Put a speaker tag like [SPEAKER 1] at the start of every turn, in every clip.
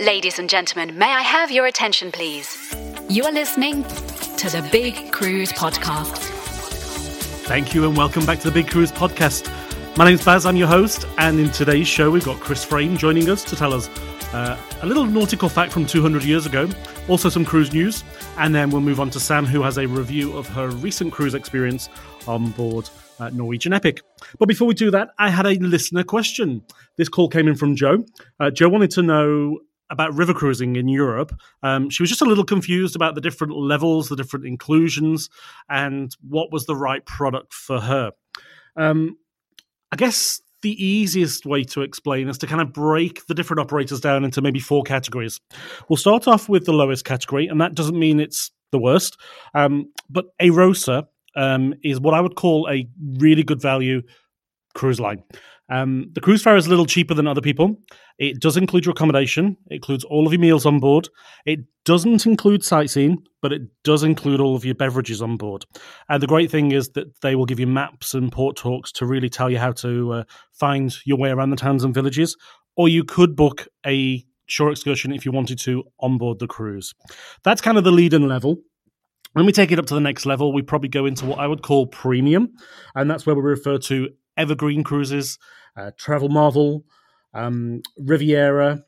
[SPEAKER 1] Ladies and gentlemen, may I have your attention, please? You are listening to the Big Cruise Podcast.
[SPEAKER 2] Thank you and welcome back to the Big Cruise Podcast. My name's Baz, I'm your host, and in today's show we've got Chris Frame joining us to tell us uh, a little nautical fact from 200 years ago, also some cruise news, and then we'll move on to Sam, who has a review of her recent cruise experience on board uh, Norwegian Epic. But before we do that, I had a listener question. This call came in from Joe. Uh, Joe wanted to know about river cruising in Europe. Um, she was just a little confused about the different levels, the different inclusions, and what was the right product for her. Um, I guess the easiest way to explain is to kind of break the different operators down into maybe four categories. We'll start off with the lowest category, and that doesn't mean it's the worst, um, but Arosa um, is what I would call a really good value cruise line. Um, the cruise fare is a little cheaper than other people. It does include your accommodation. It includes all of your meals on board. It doesn't include sightseeing, but it does include all of your beverages on board. And the great thing is that they will give you maps and port talks to really tell you how to uh, find your way around the towns and villages. Or you could book a shore excursion if you wanted to on board the cruise. That's kind of the lead in level. When we take it up to the next level, we probably go into what I would call premium, and that's where we refer to evergreen cruises, Travel Marvel, um, Riviera,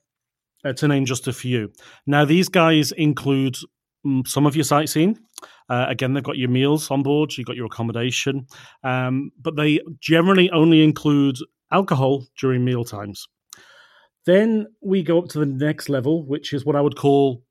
[SPEAKER 2] uh, to name just a few. Now, these guys include mm, some of your sightseeing. Uh, again, they've got your meals on board, you've got your accommodation, um, but they generally only include alcohol during meal times. Then we go up to the next level, which is what I would call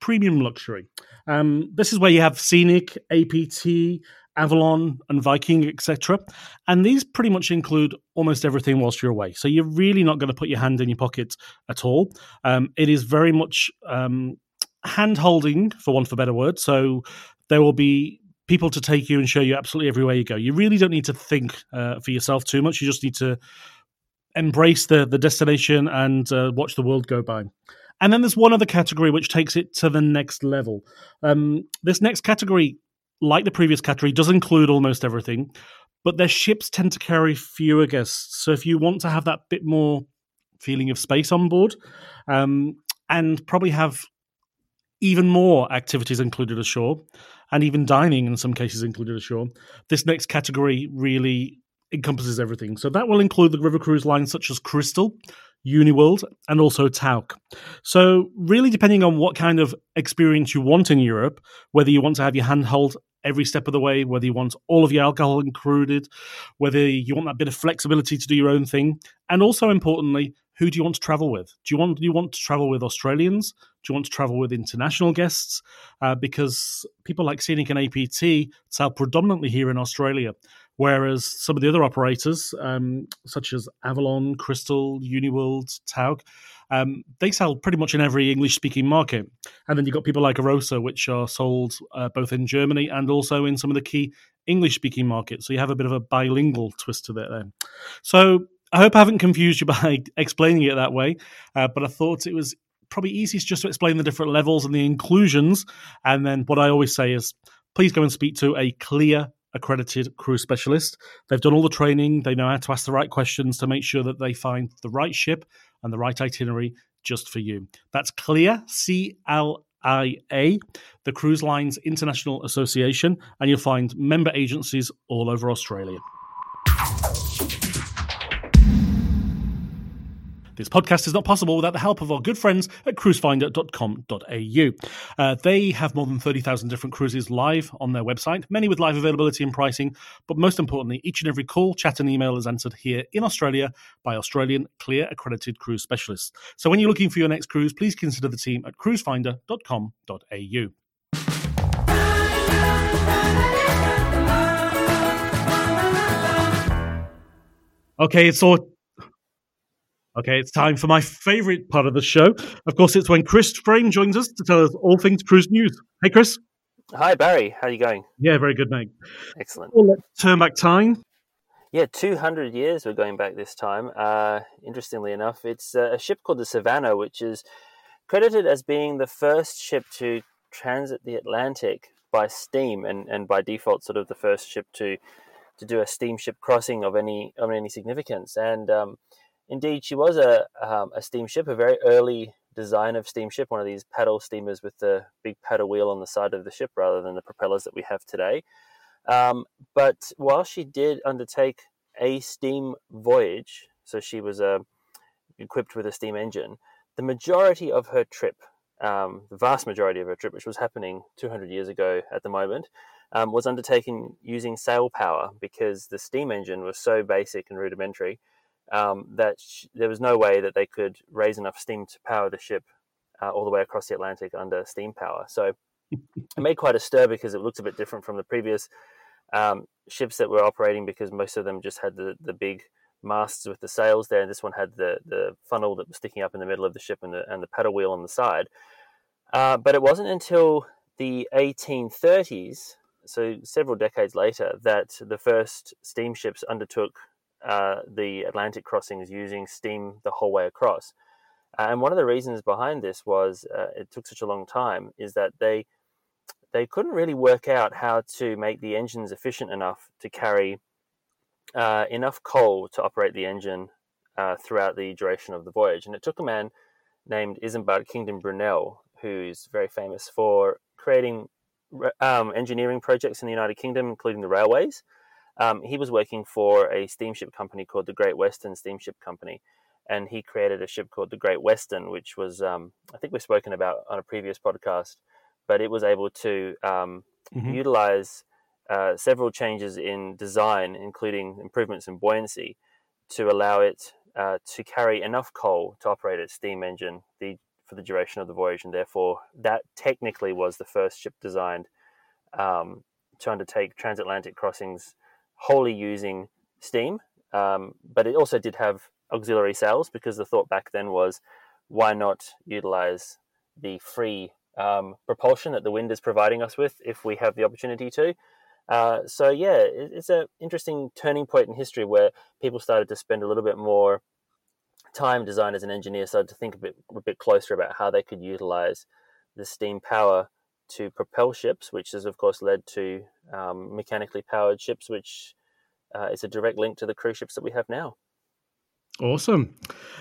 [SPEAKER 2] premium luxury. Um, this is where you have Scenic, APT, Avalon, and Viking, etc. And these pretty much include almost everything whilst you're away. So you're really not going to put your hand in your pocket at all. Um, it is very much um, hand holding, for want of a better word. So there will be people to take you and show you absolutely everywhere you go. You really don't need to think uh, for yourself too much. You just need to embrace the the destination and uh, watch the world go by. And then there's one other category which takes it to the next level. Um, this next category, like the previous category, does include almost everything, but their ships tend to carry fewer guests. So if you want to have that bit more feeling of space on board, um, and probably have even more activities included ashore, and even dining in some cases included ashore, this next category really encompasses everything. So that will include the river cruise lines such as Crystal, Uniworld, and also Tauck. So, really, depending on what kind of experience you want in Europe, whether you want to have your handhold every step of the way, whether you want all of your alcohol included, whether you want that bit of flexibility to do your own thing, and also importantly, who do you want to travel with? Do you want do you want to travel with Australians? Do you want to travel with international guests? Uh, because people like Scenic and APT sell predominantly here in Australia, Whereas some of the other operators, um, such as Avalon, Crystal, Uniworld, Tauck, um, they sell pretty much in every English speaking market. And then you've got people like Arosa, which are sold uh, both in Germany and also in some of the key English speaking markets. So you have a bit of a bilingual twist to it there. So I hope I haven't confused you by explaining it that way, uh, but I thought it was probably easiest just to explain the different levels and the inclusions. And then what I always say is please go and speak to a clear accredited cruise specialist. They've done all the training, they know how to ask the right questions to make sure that they find the right ship and the right itinerary just for you. That's Clear, C L I A, the Cruise Lines International Association, and you'll find member agencies all over Australia. This podcast is not possible without the help of our good friends at cruisefinder.com.au. Uh, they have more than 30,000 different cruises live on their website, many with live availability and pricing, but most importantly, each and every call, chat, and email is answered here in Australia by Australian clear accredited cruise specialists. So when you're looking for your next cruise, please consider the team at cruisefinder.com.au. Okay, all Okay, it's time for my favourite part of the show. Of course, it's when Chris Frame joins us to tell us all things cruise news. Hey, Chris.
[SPEAKER 3] Hi, Barry. How are you going?
[SPEAKER 2] Yeah, very good, mate.
[SPEAKER 3] Excellent.
[SPEAKER 2] Well, let's turn back time.
[SPEAKER 3] Yeah, 200 years we're going back this time. Uh, interestingly enough, it's a ship called the Savannah, which is credited as being the first ship to transit the Atlantic by steam and, and by default, sort of the first ship to to do a steamship crossing of any of any significance. And um, Indeed, she was a, um, a steamship, a very early design of steamship, one of these paddle steamers with the big paddle wheel on the side of the ship rather than the propellers that we have today. Um, but while she did undertake a steam voyage, so she was uh, equipped with a steam engine, the majority of her trip, um, the vast majority of her trip, which was happening 200 years ago at the moment, um, was undertaken using sail power because the steam engine was so basic and rudimentary um, that sh- there was no way that they could raise enough steam to power the ship uh, all the way across the Atlantic under steam power. So it made quite a stir because it looked a bit different from the previous um, ships that were operating because most of them just had the, the big masts with the sails there. And this one had the, the funnel that was sticking up in the middle of the ship and the, and the paddle wheel on the side. Uh, but it wasn't until the 1830s, so several decades later, that the first steamships undertook uh, the Atlantic crossings using steam the whole way across. Uh, and one of the reasons behind this was uh, it took such a long time is that they they couldn't really work out how to make the engines efficient enough to carry uh, enough coal to operate the engine uh, throughout the duration of the voyage. And it took a man named Isambard Kingdom Brunel, who's very famous for creating um, engineering projects in the United Kingdom, including the railways. Um, he was working for a steamship company called the Great Western Steamship Company, and he created a ship called the Great Western, which was um, I think we've spoken about on a previous podcast, but it was able to um, mm-hmm. utilize uh, several changes in design, including improvements in buoyancy, to allow it uh, to carry enough coal to operate its steam engine the, for the duration of the voyage, and therefore that technically was the first ship designed um, to undertake transatlantic crossings wholly using steam, um, but it also did have auxiliary sails because the thought back then was why not utilize the free um, propulsion that the wind is providing us with if we have the opportunity to. Uh, so yeah, it, it's an interesting turning point in history where people started to spend a little bit more time, designers and engineers started to think a bit a bit closer about how they could utilize the steam power to propel ships, which has of course led to um, mechanically powered ships, which uh, is a direct link to the cruise ships that we have now.
[SPEAKER 2] Awesome.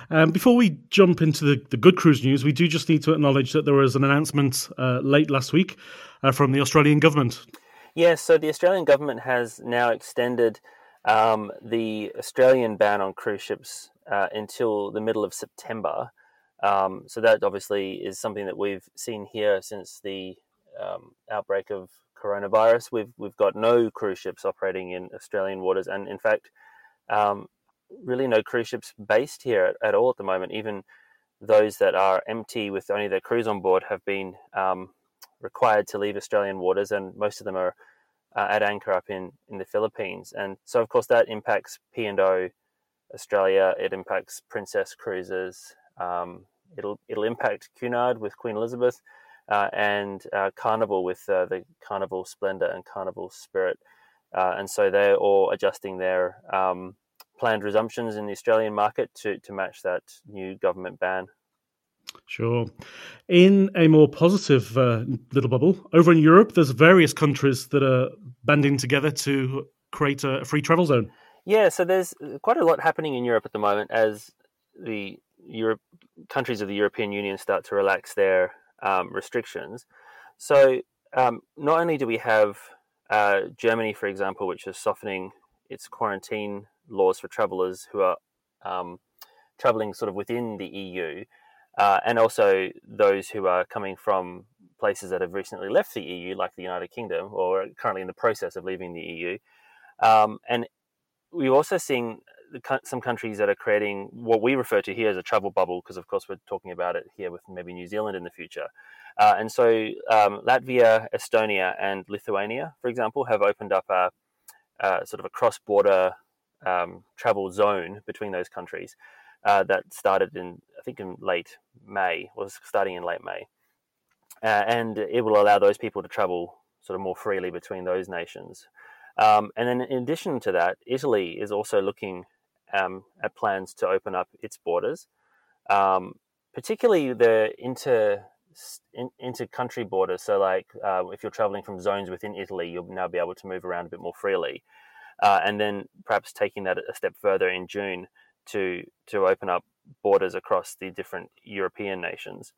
[SPEAKER 2] Um, before we jump into the, the good cruise news, we do just need to acknowledge that there was an announcement uh, late last week uh, from the Australian government.
[SPEAKER 3] Yes, so the Australian government has now extended um, the Australian ban on cruise ships uh, until the middle of September. Um, so that obviously is something that we've seen here since the um, outbreak of coronavirus. We've we've got no cruise ships operating in Australian waters, and in fact, um, really no cruise ships based here at, at, all at the moment. Even those that are empty with only their crews on board have been um, required to leave Australian waters, and most of them are uh, at anchor up in, in the Philippines. And so, of course, that impacts P&O Australia. It impacts Princess Cruises. Um, it'll it'll impact Cunard with Queen Elizabeth, uh, and uh, Carnival with uh, the Carnival Splendor and Carnival Spirit. Uh, and so they're all adjusting their um, planned resumptions in the Australian market to, to match that new government ban.
[SPEAKER 2] Sure. In a more positive uh, little bubble, over in Europe, there's various countries that are banding together to create a free travel zone.
[SPEAKER 3] Yeah, so there's quite a lot happening in Europe at the moment as the Europe countries of the European Union start to relax their um, restrictions. So um, not only do we have uh, Germany, for example, which is softening its quarantine laws for travellers who are um, travelling sort of within the EU, uh, and also those who are coming from places that have recently left the EU, like the United Kingdom, or are currently in the process of leaving the EU. Um, and we're also seeing some countries that are creating what we refer to here as a travel bubble, because of course we're talking about it here with maybe New Zealand in the future. Uh, and so um, Latvia, Estonia, and Lithuania, for example, have opened up a, a sort of a cross-border um, travel zone between those countries uh, that started in, I think, in late May, was starting in late May. Uh, and it will allow those people to travel sort of more freely between those nations. Um, and then, in addition to that, Italy is also looking um, at plans to open up its borders, um, particularly the inter in, inter-country borders. So, like uh, if you're traveling from zones within Italy, you'll now be able to move around a bit more freely. Uh, and then perhaps taking that a step further in June to to open up borders across the different European nations,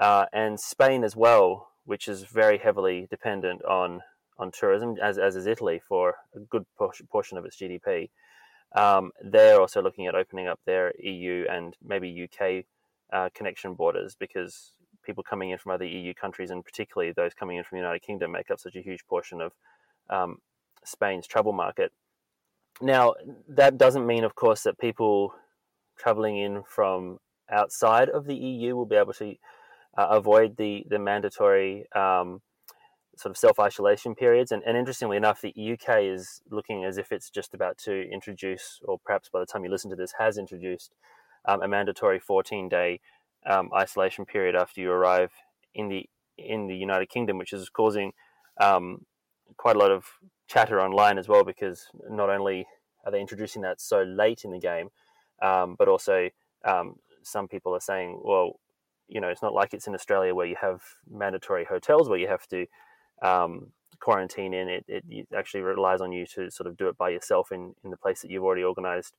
[SPEAKER 3] uh, and Spain as well, which is very heavily dependent on on tourism, as as is Italy for a good portion of its GDP. Um, they're also looking at opening up their EU and maybe UK uh, connection borders because people coming in from other EU countries, and particularly those coming in from the United Kingdom, make up such a huge portion of um, Spain's travel market. Now, that doesn't mean, of course, that people traveling in from outside of the EU will be able to uh, avoid the the mandatory um, sort of self isolation periods. And, and, interestingly enough, the UK is looking as if it's just about to introduce, or perhaps by the time you listen to this, has introduced um, a mandatory 14 day um, isolation period after you arrive in the in the United Kingdom, which is causing um, quite a lot of chatter online as well, because not only are they introducing that so late in the game, um, but also um, some people are saying, well, you know, it's not like it's in Australia where you have mandatory hotels where you have to um, quarantine in. It, it actually relies on you to sort of do it by yourself in, in the place that you've already organized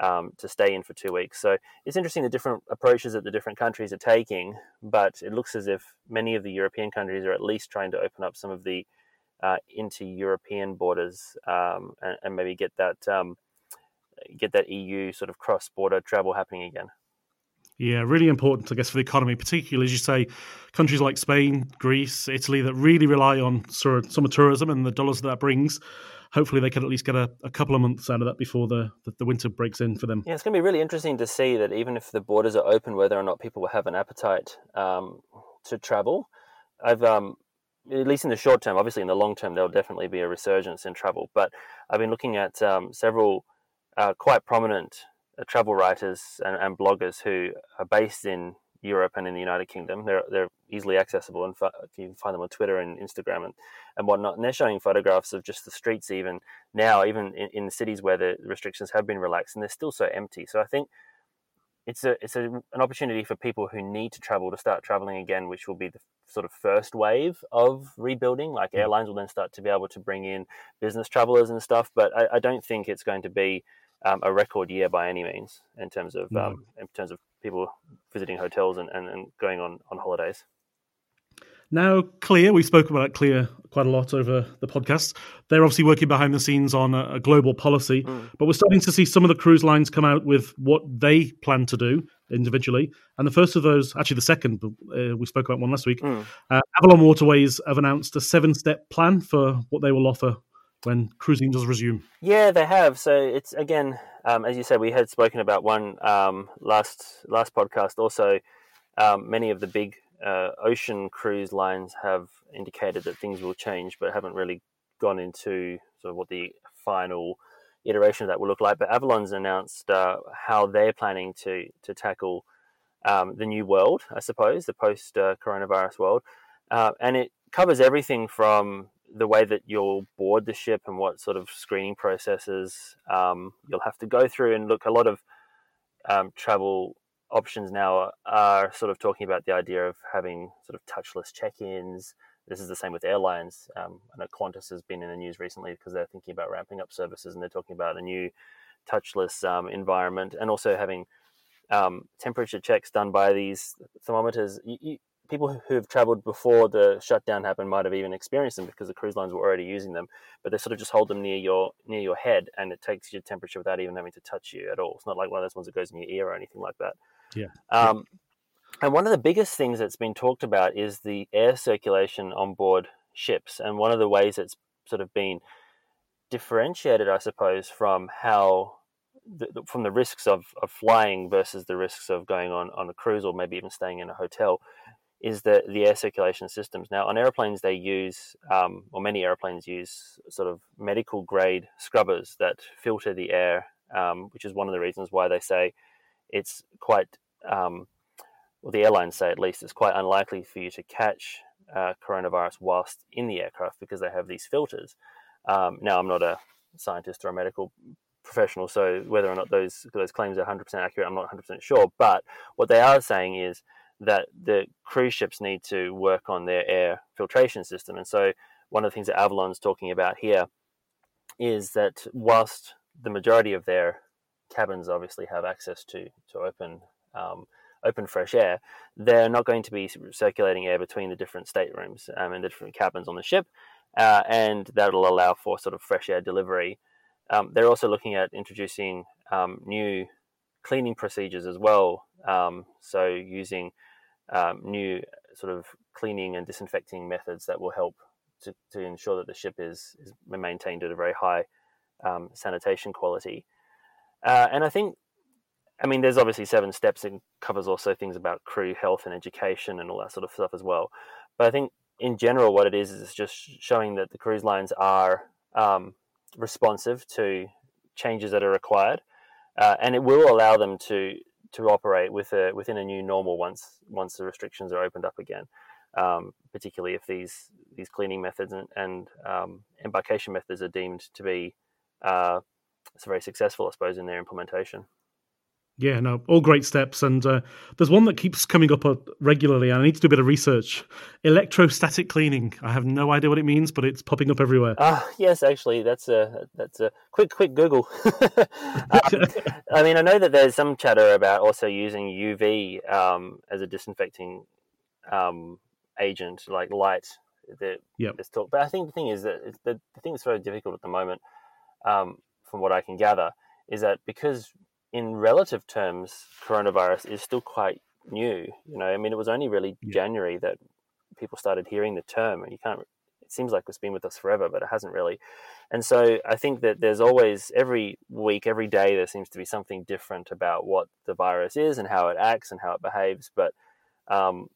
[SPEAKER 3] um, to stay in for two weeks. So it's interesting the different approaches that the different countries are taking, but it looks as if many of the European countries are at least trying to open up some of the uh, into European borders um, and, and, maybe get that um, get that EU sort of cross border travel happening again.
[SPEAKER 2] Yeah, really important, I guess, for the economy, particularly as you say, countries like Spain, Greece, Italy that really rely on summer tourism and the dollars that, that brings. Hopefully, they can at least get a, a couple of months out of that before the, the, the winter breaks in for them.
[SPEAKER 3] Yeah, it's going to be really interesting to see that even if the borders are open, whether or not people will have an appetite um, to travel. I've um, at least in the short term, obviously in the long term, there'll definitely be a resurgence in travel. But I've been looking at um, several uh, quite prominent travel writers and, and, bloggers who are based in Europe and in the United Kingdom. They're they're easily accessible, and you can find them on Twitter and Instagram and, and whatnot. And they're showing photographs of just the streets, even now, even in, in the cities where the restrictions have been relaxed, and they're still so empty. So I think it's a it's a, an opportunity for people who need to travel to start traveling again, which will be the sort of first wave of rebuilding. Like mm. airlines will then start to be able to bring in business travelers and stuff, but I, I don't think it's going to be um, a record year by any means in terms of no. um, in terms of people visiting hotels and, and, and going on, on holidays.
[SPEAKER 2] Now, Clear, we've spoken about Clear quite a lot over the podcast. They're obviously working behind the scenes on a, a global policy, mm. but we're starting to see some of the cruise lines come out with what they plan to do individually. And the first of those, actually the second, uh, we spoke about one last week. Mm. Uh, Avalon Waterways have announced a seven-step plan for what they will offer when cruising does resume.
[SPEAKER 3] Yeah, they have. So it's again, um, as you said, we had spoken about one um, last last podcast. Also, um, many of the big uh, ocean cruise lines have indicated that things will change, but haven't really gone into sort of what the final iteration of that will look like. But Avalon's announced uh, how they're planning to to tackle um, the new world, I suppose, the post uh, coronavirus world, uh, and it covers everything from the way that you'll board the ship and what sort of screening processes um, you'll have to go through. And look, a lot of um, travel options now are sort of talking about the idea of having sort of touchless check-ins. This is the same with airlines. Um, I know Qantas has been in the news recently because they're thinking about ramping up services and they're talking about a new touchless um, environment and also having um, temperature checks done by these thermometers. You, you, people who have traveled before the shutdown happened might have even experienced them because the cruise lines were already using them, but they sort of just hold them near your near your head and it takes your temperature without even having to touch you at all. It's not like one of those ones that goes in your ear or anything like that.
[SPEAKER 2] Yeah.
[SPEAKER 3] Um, and one of the biggest things that's been talked about is the air circulation on board ships, and one of the ways it's sort of been differentiated, I suppose, from how the, from the risks of, of flying versus the risks of going on, on a cruise or maybe even staying in a hotel is the, the air circulation systems. Now, on airplanes, they use, um, or many airplanes use, sort of medical grade scrubbers that filter the air, um, which is one of the reasons why they say it's quite, um, well, the airlines say at least, it's quite unlikely for you to catch uh, coronavirus whilst in the aircraft because they have these filters. Um, now, I'm not a scientist or a medical professional, so whether or not those those claims are 100% accurate, I'm not 100% sure. But what they are saying is that the cruise ships need to work on their air filtration system. And so, one of the things that Avalon's talking about here is that whilst the majority of their cabins obviously have access to to open um, open fresh air, they're not going to be circulating air between the different staterooms um, and the different cabins on the ship, uh, and that'll allow for sort of fresh air delivery. Um, they're also looking at introducing um, new cleaning procedures as well. Um, so using um, new sort of cleaning and disinfecting methods that will help to, to ensure that the ship is, is maintained at a very high um, sanitation quality. Uh, and I think, I mean, there's obviously seven steps and covers also things about crew health and education and all that sort of stuff as well. But I think in general, what it is is just showing that the cruise lines are um, responsive to changes that are required, uh, and it will allow them to to operate with a, within a new normal once once the restrictions are opened up again. Um, particularly if these these cleaning methods and, and um, embarkation methods are deemed to be uh, very successful, I suppose, in their implementation.
[SPEAKER 2] Yeah, no, all great steps. And uh, there's one that keeps coming up uh, regularly, and I need to do a bit of research. Electrostatic cleaning. I have no idea what it means, but it's popping up everywhere.
[SPEAKER 3] Ah, uh, yes, actually, that's a that's a quick quick Google. um, I mean, I know that there's some chatter about also using UV um, as a disinfecting um, agent, like light. That
[SPEAKER 2] yep.
[SPEAKER 3] talk, but I think the thing is that the, the thing that's very difficult at the moment, um, from what I can gather, is that because in relative terms, coronavirus is still quite new. You know, I mean, it was only really yeah. January that people started hearing the term, and you can't. It seems like it's been with us forever, but it hasn't really. And so I think that there's always every week, every day, there seems to be something different about what the virus is and how it acts and how it behaves. But um,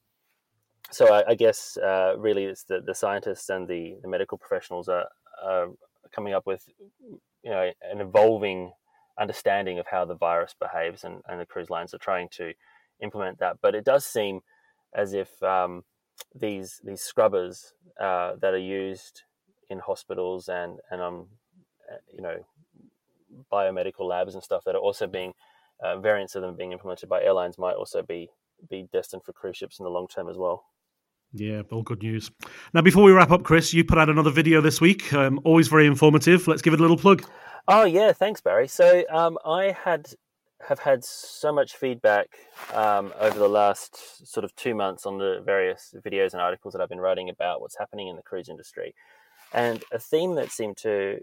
[SPEAKER 3] so I, I guess uh, really it's the, the scientists and the, the medical professionals are, are coming up with you know an evolving understanding of how the virus behaves, and, and the cruise lines are trying to implement that. But it does seem as if um, these these scrubbers uh, that are used in hospitals and and um you know biomedical labs and stuff that are also being uh, variants of them being implemented by airlines might also be be destined for cruise ships in the long term as well.
[SPEAKER 2] Yeah, all good news. Now, before we wrap up, Chris, you put out another video this week. Um, always very informative. Let's give it a little plug.
[SPEAKER 3] Oh yeah, thanks, Barry. So um, I had have had so much feedback um, over the last sort of two months on the various videos and articles that I've been writing about what's happening in the cruise industry, and a theme that seemed to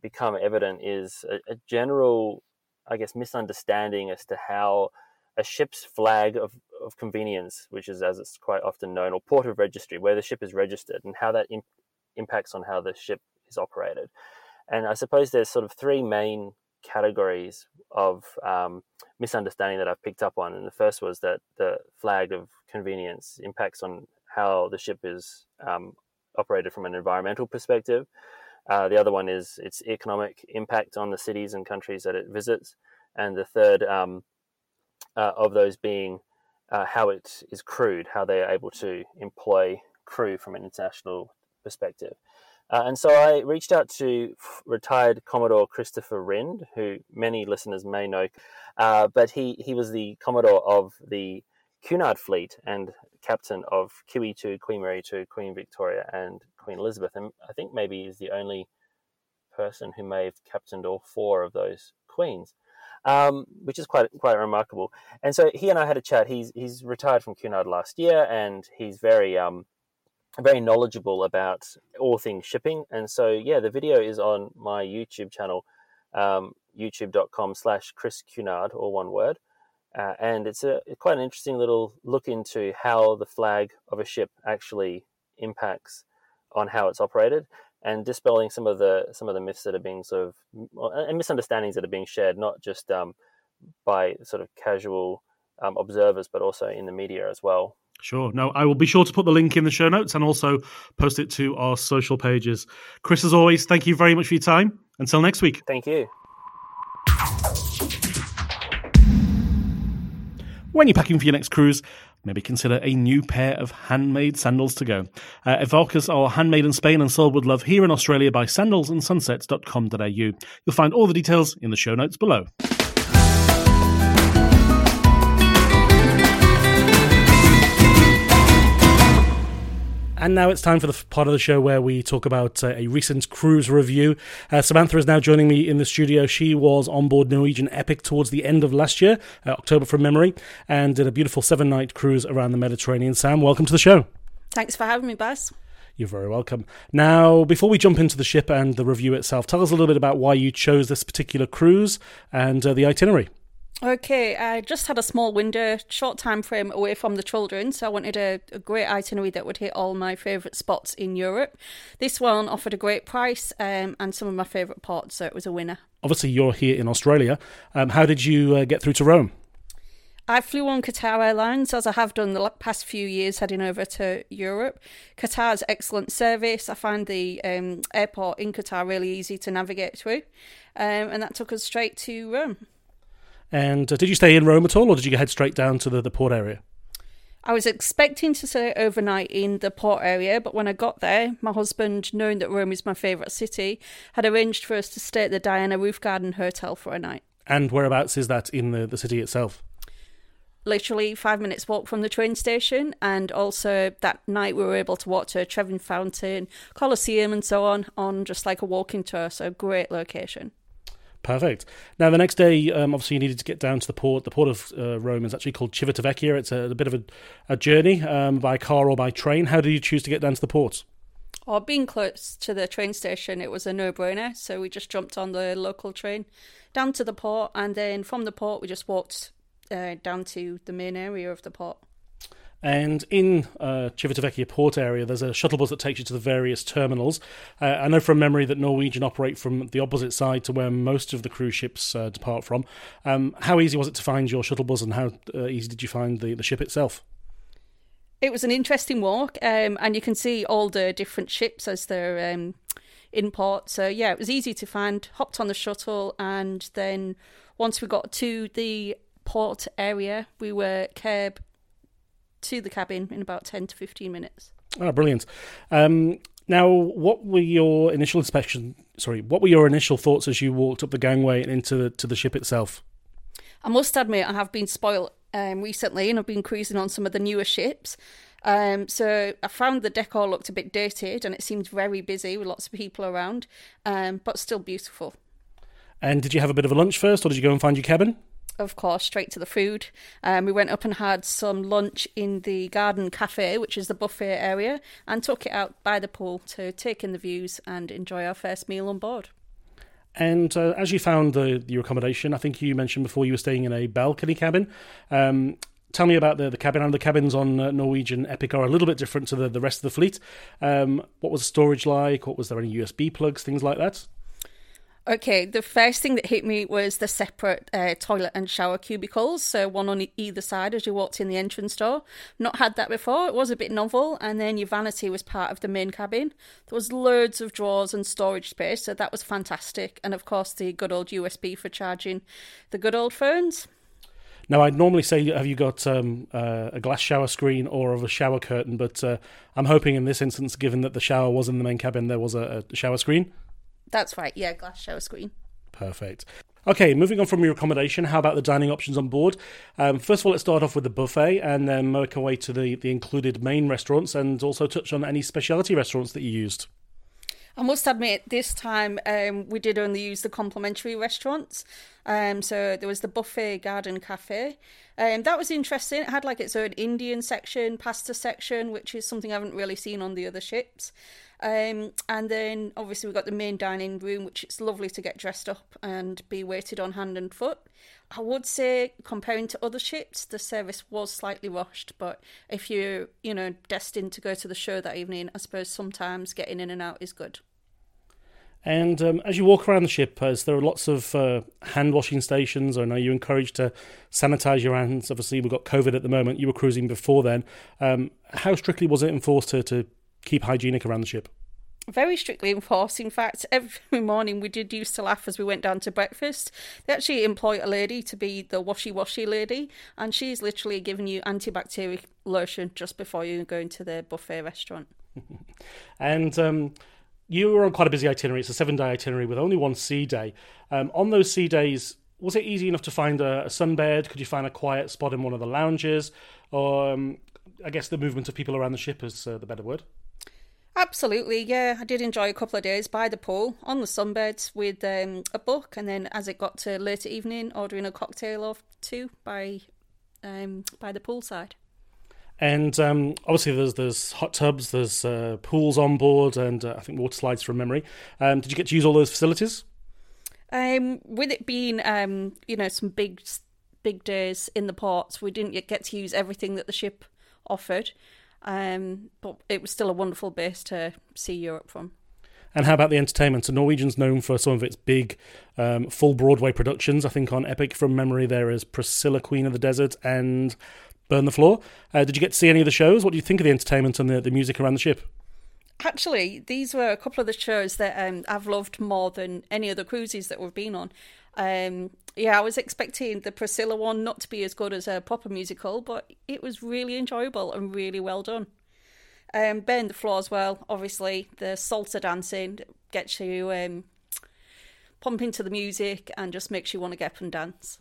[SPEAKER 3] become evident is a, a general, I guess, misunderstanding as to how a ship's flag of, of convenience, which is as it's quite often known, or port of registry, where the ship is registered, and how that imp- impacts on how the ship is operated. And I suppose there's sort of three main categories of um, misunderstanding that I've picked up on. And the first was that the flag of convenience impacts on how the ship is um, operated from an environmental perspective. Uh, the other one is its economic impact on the cities and countries that it visits, and the third um, uh, of those being uh, how it is crewed, how they are able to employ crew from an international perspective. Uh, and so I reached out to retired Commodore Christopher Rynd, who many listeners may know, uh, but he, he was the Commodore of the Cunard fleet and captain of QE2, Queen Mary 2, Queen Victoria, and Queen Elizabeth. And I think maybe he's the only person who may have captained all four of those queens. Um, which is quite quite remarkable. And so he and I had a chat. He's he's retired from Cunard last year, and he's very um, very knowledgeable about all things shipping. And so, yeah, the video is on my YouTube channel, um, youtube.com slash Chris Cunard, or one word. Uh, and it's a quite an interesting little look into how the flag of a ship actually impacts on how it's operated and dispelling some of the some of the myths that are being sort of and misunderstandings that are being shared not just um, by sort of casual um, observers but also in the media as well
[SPEAKER 2] Sure. No, I will be sure to put the link in the show notes and also post it to our social pages. Chris, as always, thank you very much for your time. Until next week.
[SPEAKER 3] Thank you.
[SPEAKER 2] When you're packing for your next cruise, maybe consider a new pair of handmade sandals to go. Uh, Avarcas are handmade in Spain and sold with love here in Australia by sandalsandsunsets.com.au. You'll find all the details in the show notes below. And now it's time for the part of the show where we talk about uh, a recent cruise review. Uh, Samantha is now joining me in the studio. She was on board Norwegian Epic towards the end of last year, uh, October from memory, and did a beautiful seven night cruise around the Mediterranean. Sam, welcome to the show.
[SPEAKER 4] Thanks for having me, Baz.
[SPEAKER 2] You're very welcome. Now, before we jump into the ship and the review itself, tell us a little bit about why you chose this particular cruise and uh, the itinerary.
[SPEAKER 4] Okay, I just had a small window, short time frame away from the children, so I wanted a, a great itinerary that would hit all my favourite spots in Europe. This one offered a great price um, and some of my favourite ports, so it was a winner.
[SPEAKER 2] Obviously, you're here in Australia. Um, how did you uh, get through to Rome?
[SPEAKER 4] I flew on Qatar Airlines as I have done the past few years heading over to Europe. Qatar's excellent service. I find the um, airport in Qatar really easy to navigate through, um, and that took us straight to Rome.
[SPEAKER 2] And uh, did you stay in Rome at all, or did you head straight down to the, the port area?
[SPEAKER 4] I was expecting to stay overnight in the port area, but when I got there, my husband, knowing that Rome is my favourite city, had arranged for us to stay at the Diana Roof Garden Hotel for a night.
[SPEAKER 2] And whereabouts is that in the, the city itself?
[SPEAKER 4] Literally five minutes walk from the train station, and also that night we were able to walk to Trevi Fountain, Colosseum, and so on, on just like a walking tour. So great location.
[SPEAKER 2] Perfect. Now, the next day, um, obviously, you needed to get down to the port. The port of uh, Rome is actually called Civitavecchia. It's a, a bit of a, a journey um, by car or by train. How did you choose to get down to the port?
[SPEAKER 4] Or being close to the train station, it was a no-brainer. So we just jumped on the local train down to the port, and then from the port, we just walked uh, down to the main area of the port.
[SPEAKER 2] And in uh, Civitavecchia port area, there's a shuttle bus that takes you to the various terminals. Uh, I know from memory that Norwegian operate from the opposite side to where most of the cruise ships uh, depart from. Um, how easy was it to find your shuttle bus, and how uh, easy did you find the, the ship itself?
[SPEAKER 4] It was an interesting walk, um, and you can see all the different ships as they're um, in port. So yeah, it was easy to find. Hopped on the shuttle, and then once we got to the port area, we were cab to the cabin in about 10 to 15 minutes.
[SPEAKER 2] Oh, brilliant. Um, now, what were your initial inspection? Sorry, what were your initial thoughts as you walked up the gangway and into the, to the ship itself?
[SPEAKER 4] I must admit, I have been spoilt um, recently, and I've been cruising on some of the newer ships. Um, so I found the decor looked a bit dated, and it seemed very busy with lots of people around, um, but still beautiful.
[SPEAKER 2] And did you have a bit of a lunch first, or did you go and find your cabin?
[SPEAKER 4] Of course, straight to the food. Um, we went up and had some lunch in the garden cafe, which is the buffet area, and took it out by the pool to take in the views and enjoy our first meal on board.
[SPEAKER 2] And uh, as you found the, your accommodation, I think you mentioned before you were staying in a balcony cabin. Um, tell me about the, the cabin. And the cabins on uh, Norwegian Epic are a little bit different to the, the rest of the fleet. Um, what was the storage like? What was there any USB plugs, things like that?
[SPEAKER 4] Okay, the first thing that hit me was the separate uh, toilet and shower cubicles, so one on either side as you walked in the entrance door. Not had that before. It was a bit novel, and then your vanity was part of the main cabin. There was loads of drawers and storage space, so that was fantastic. And of course, the good old USB for charging the good old phones.
[SPEAKER 2] Now, I'd normally say, have you got um, uh, a glass shower screen or of a shower curtain? But uh, I'm hoping in this instance, given that the shower was in the main cabin, there was a, a shower screen.
[SPEAKER 4] That's right, yeah, glass shower screen.
[SPEAKER 2] Perfect. Okay, moving on from your accommodation, how about the dining options on board? Um, first of all, let's start off with the buffet and then work our way to the, the included main restaurants and also touch on any specialty restaurants that you used.
[SPEAKER 4] I must admit, this time um, we did only use the complimentary restaurants. Um, so there was the buffet garden cafe. Um, that was interesting. It had like its own Indian section, pasta section, which is something I haven't really seen on the other ships. Um, and then obviously we got the main dining room, which it's lovely to get dressed up and be waited on hand and foot. I would say comparing to other ships, the service was slightly rushed, but if you're you know destined to go to the show that evening, I suppose sometimes getting in and out is good.
[SPEAKER 2] And um, as you walk around the ship, as there are lots of uh, hand washing stations, I know you're encouraged to sanitize your hands. Obviously, we've got COVID at the moment. You were cruising before then. Um, how strictly was it enforced to, to keep hygienic around the ship?
[SPEAKER 4] Very strictly enforced. In fact, every morning we did used to laugh as we went down to breakfast. They actually employ a lady to be the washy washy lady, and she's literally giving you antibacterial lotion just before you go into the buffet restaurant.
[SPEAKER 2] and um, you were on quite a busy itinerary. It's a seven day itinerary with only one sea day. Um, on those sea days, was it easy enough to find a, a sunbed? Could you find a quiet spot in one of the lounges? Or um, I guess the movement of people around the ship is uh, the better word.
[SPEAKER 4] Absolutely, yeah. I did enjoy a couple of days by the pool on the sunbeds with um, a book, and then as it got to later evening, ordering a cocktail or two by um, by the poolside.
[SPEAKER 2] And um, obviously, there's there's hot tubs, there's uh, pools on board, and uh, I think water slides from memory. Um, did you get to use all those facilities?
[SPEAKER 4] Um, with it being um, you know some big big days in the ports, we didn't get to use everything that the ship offered. Um, but it was still a wonderful base to see Europe from.
[SPEAKER 2] And how about the entertainment? So Norwegian's known for some of its big, um, full Broadway productions. I think on Epic, from memory, there is Priscilla, Queen of the Desert, and Burn the Floor. Uh, did you get to see any of the shows? What do you think of the entertainment and the, the music around the ship?
[SPEAKER 4] Actually, these were a couple of the shows that um, I've loved more than any other cruises that we've been on. Um, yeah, I was expecting the Priscilla one not to be as good as a proper musical, but it was really enjoyable and really well done. Um, Burn the Floor as well, obviously. The salsa dancing gets you um, pumping to the music and just makes you want to get up and dance.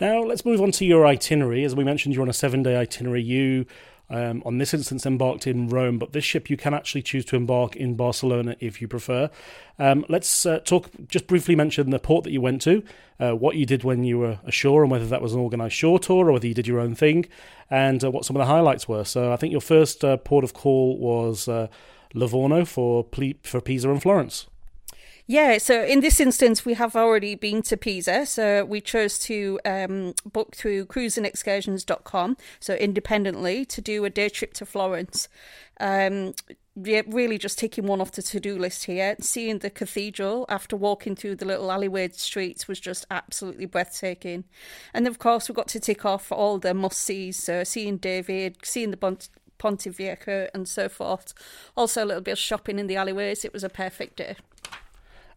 [SPEAKER 2] Now, let's move on to your itinerary. As we mentioned, you're on a seven day itinerary. You um, on this instance embarked in Rome, but this ship you can actually choose to embark in Barcelona if you prefer. Um, let's uh, talk, just briefly mention the port that you went to, uh, what you did when you were ashore, and whether that was an organised shore tour or whether you did your own thing, and uh, what some of the highlights were. So I think your first uh, port of call was uh, Livorno for, for Pisa and Florence.
[SPEAKER 4] Yeah, so in this instance, we have already been to Pisa, so we chose to um, book through cruisingexcursions.com, so independently, to do a day trip to Florence. Um, yeah, really just taking one off the to do list here. Seeing the cathedral after walking through the little alleyway streets was just absolutely breathtaking. And of course, we got to tick off all the must sees, so seeing David, seeing the Ponte Vecchio, and so forth. Also, a little bit of shopping in the alleyways. It was a perfect day.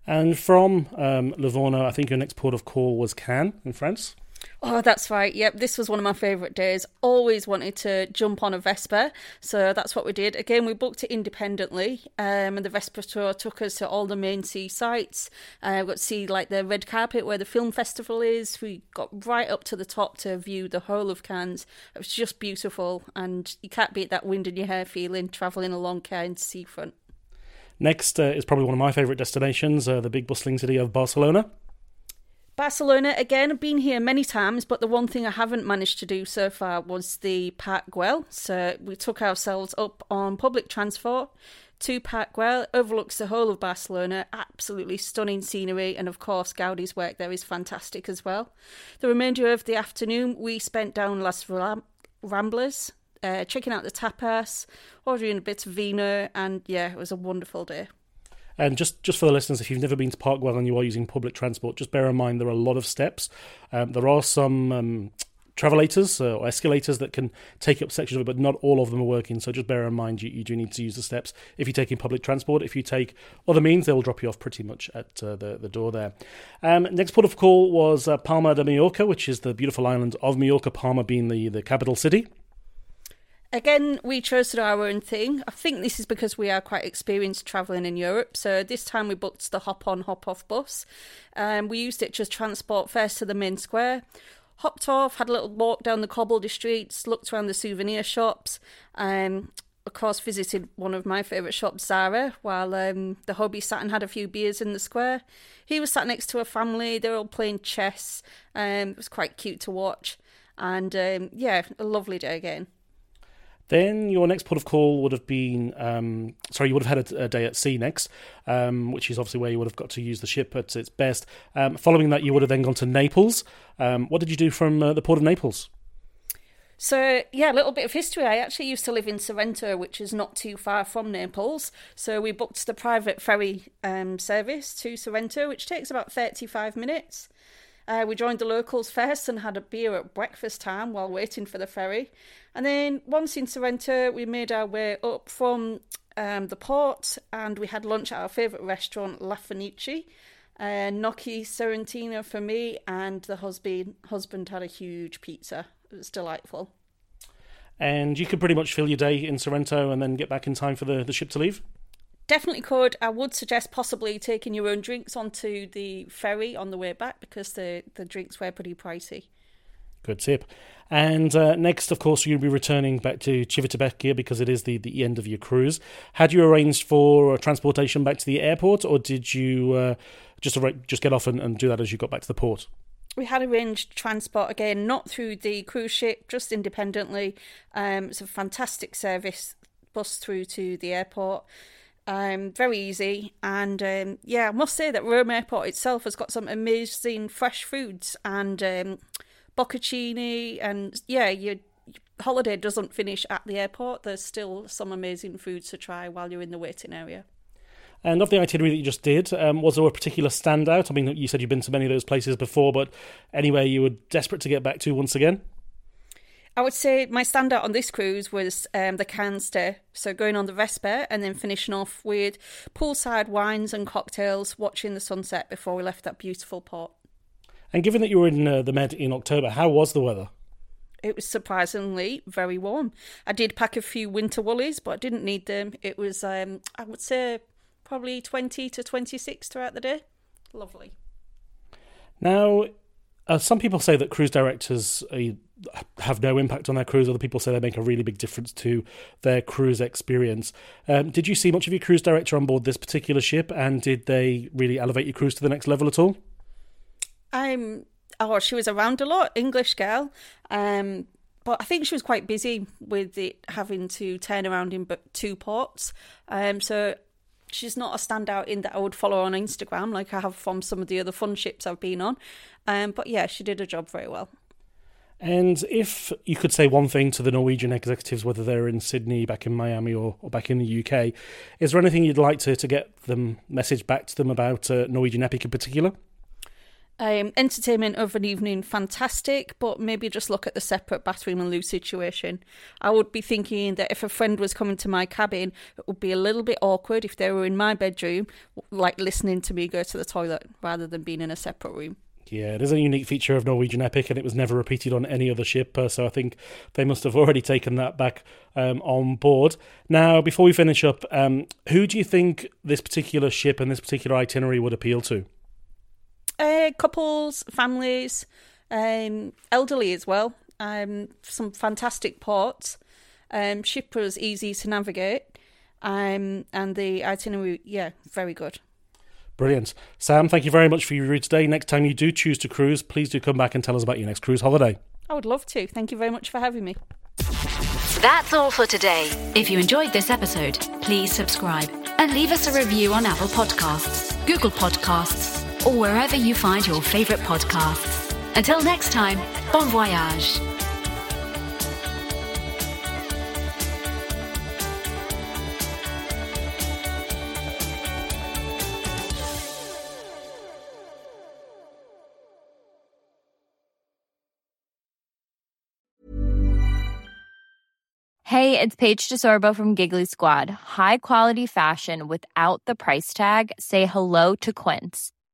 [SPEAKER 2] And from um, Livorno, I think your next port of call was Cannes in France.
[SPEAKER 4] Oh, that's right. Yep, this was one of my favourite days. Always wanted to jump on a Vespa, so that's what we did. Again, we booked it independently, um, and the Vespa tour took us to all the main sea sites. Uh, we got to see like the red carpet where the film festival is. We got right up to the top to view the whole of Cannes. It was just beautiful, and you can't beat that wind in your hair feeling travelling along Cannes seafront.
[SPEAKER 2] Next uh, is probably one of my favourite destinations, uh, the big bustling city of Barcelona.
[SPEAKER 4] Barcelona, again, I've been here many times, but the one thing I haven't managed to do so far was the Park Güell. So we took ourselves up on public transport to Park Güell. Overlooks the whole of Barcelona. Absolutely stunning scenery, and of course, Gaudi's work there is fantastic as well. The remainder of the afternoon we spent down Las Ramblas, uh, checking out the tapas, ordering a bit of vino, and yeah, it was a wonderful day.
[SPEAKER 2] And just, just for the listeners, if you've never been to Park Güell and you are using public transport, just bear in mind there are a lot of steps. Um, there are some um, travelators uh, or escalators that can take up sections of it, but not all of them are working. So just bear in mind you, you do need to use the steps if you're taking public transport. If you take other means, they will drop you off pretty much at uh, the, the door there. Um, next port of call was uh, Palma de Mallorca, which is the beautiful island of Mallorca, Palma being the, the capital city.
[SPEAKER 4] Again, we chose to do our own thing. I think this is because we are quite experienced travelling in Europe. So this time we booked the hop on, hop off bus. Um, we used it to transport first to the main square, hopped off, had a little walk down the cobbled streets, looked around the souvenir shops, um, of course, visited one of my favourite shops, Zara, while um, the hobby sat and had a few beers in the square. He was sat next to a family, they were all playing chess. Um, it was quite cute to watch. And um, yeah, a lovely day again.
[SPEAKER 2] Then your next port of call would have been, um, sorry, you would have had a, a day at sea next, um, which is obviously where you would have got to use the ship at its best. Um, following that, you would have then gone to Naples. Um, what did you do from uh, the port of Naples?
[SPEAKER 4] So, yeah, a little bit of history. I actually used to live in Sorrento, which is not too far from Naples. So, we booked the private ferry um, service to Sorrento, which takes about 35 minutes. Uh, we joined the locals first and had a beer at breakfast time while waiting for the ferry. And then once in Sorrento, we made our way up from um, the port and we had lunch at our favourite restaurant, La Fenice. Uh, gnocchi Sorrentino for me, and the husband husband had a huge pizza. It was delightful.
[SPEAKER 2] And you could pretty much fill your day in Sorrento and then get back in time for the, the ship to leave?
[SPEAKER 4] Definitely could. I would suggest possibly taking your own drinks onto the ferry on the way back because the, the drinks were pretty pricey.
[SPEAKER 2] Good tip. And uh, next, of course, you'll be returning back to Civitavecchia because it is the, the end of your cruise. Had you arranged for transportation back to the airport, or did you uh, just just get off and, and do that as you got back to the port?
[SPEAKER 4] we had arranged transport again, not through the cruise ship, just independently. Um, it's a fantastic service bus through to the airport. Um, very easy, and um, yeah, I must say that Rome Airport itself has got some amazing fresh foods and um, bocconcini, and yeah, your holiday doesn't finish at the airport. There's still some amazing foods to try while you're in the waiting area.
[SPEAKER 2] And of the itinerary that you just did, um, was there a particular standout? I mean, you said you've been to many of those places before, but anywhere you were desperate to get back to once again?
[SPEAKER 4] I would say my standout on this cruise was um, the Cannes stay. So going on the Vespa and then finishing off with poolside wines and cocktails, watching the sunset before we left that beautiful port.
[SPEAKER 2] And given that you were in uh, the Med in October, how was the weather?
[SPEAKER 4] It was surprisingly very warm. I did pack a few winter woolies, but I didn't need them. It was, um, I would say, probably 20 to 26 throughout the day. Lovely.
[SPEAKER 2] Now, uh, some people say that cruise directors uh, have no impact on their cruise. Other people say they make a really big difference to their cruise experience. Um, did you see much of your cruise director on board this particular ship, and did they really elevate your cruise to the next level at all?
[SPEAKER 4] Um, oh, she was around a lot, English girl. Um, but I think she was quite busy with it having to turn around in two ports. Um, so she's not a standout in that I would follow on Instagram like I have from some of the other fun ships I've been on. Um, but yeah, she did a job very well.
[SPEAKER 2] And if you could say one thing to the Norwegian executives, whether they're in Sydney, back in Miami, or, or back in the UK, is there anything you'd like to, to get them message back to them about uh, Norwegian Epic in particular?
[SPEAKER 4] Um, entertainment of an evening, fantastic, but maybe just look at the separate bathroom and loo situation. I would be thinking that if a friend was coming to my cabin, it would be a little bit awkward if they were in my bedroom, like listening to me go to the toilet rather than being in a separate room.
[SPEAKER 2] Yeah, it is a unique feature of Norwegian Epic, and it was never repeated on any other ship. Uh, so I think they must have already taken that back um, on board. Now, before we finish up, um, who do you think this particular ship and this particular itinerary would appeal to?
[SPEAKER 4] Uh, couples, families, um, elderly as well. Um, some fantastic ports. Um, ship was easy to navigate, um, and the itinerary, yeah, very good.
[SPEAKER 2] Brilliant. Sam, thank you very much for your route today. Next time you do choose to cruise, please do come back and tell us about your next cruise holiday.
[SPEAKER 4] I would love to. Thank you very much for having me.
[SPEAKER 1] That's all for today. If you enjoyed this episode, please subscribe and leave us a review on Apple Podcasts, Google Podcasts, or wherever you find your favorite podcasts. Until next time, bon voyage.
[SPEAKER 5] Hey, it's Paige DeSorbo from Giggly Squad. High quality fashion without the price tag. Say hello to Quince.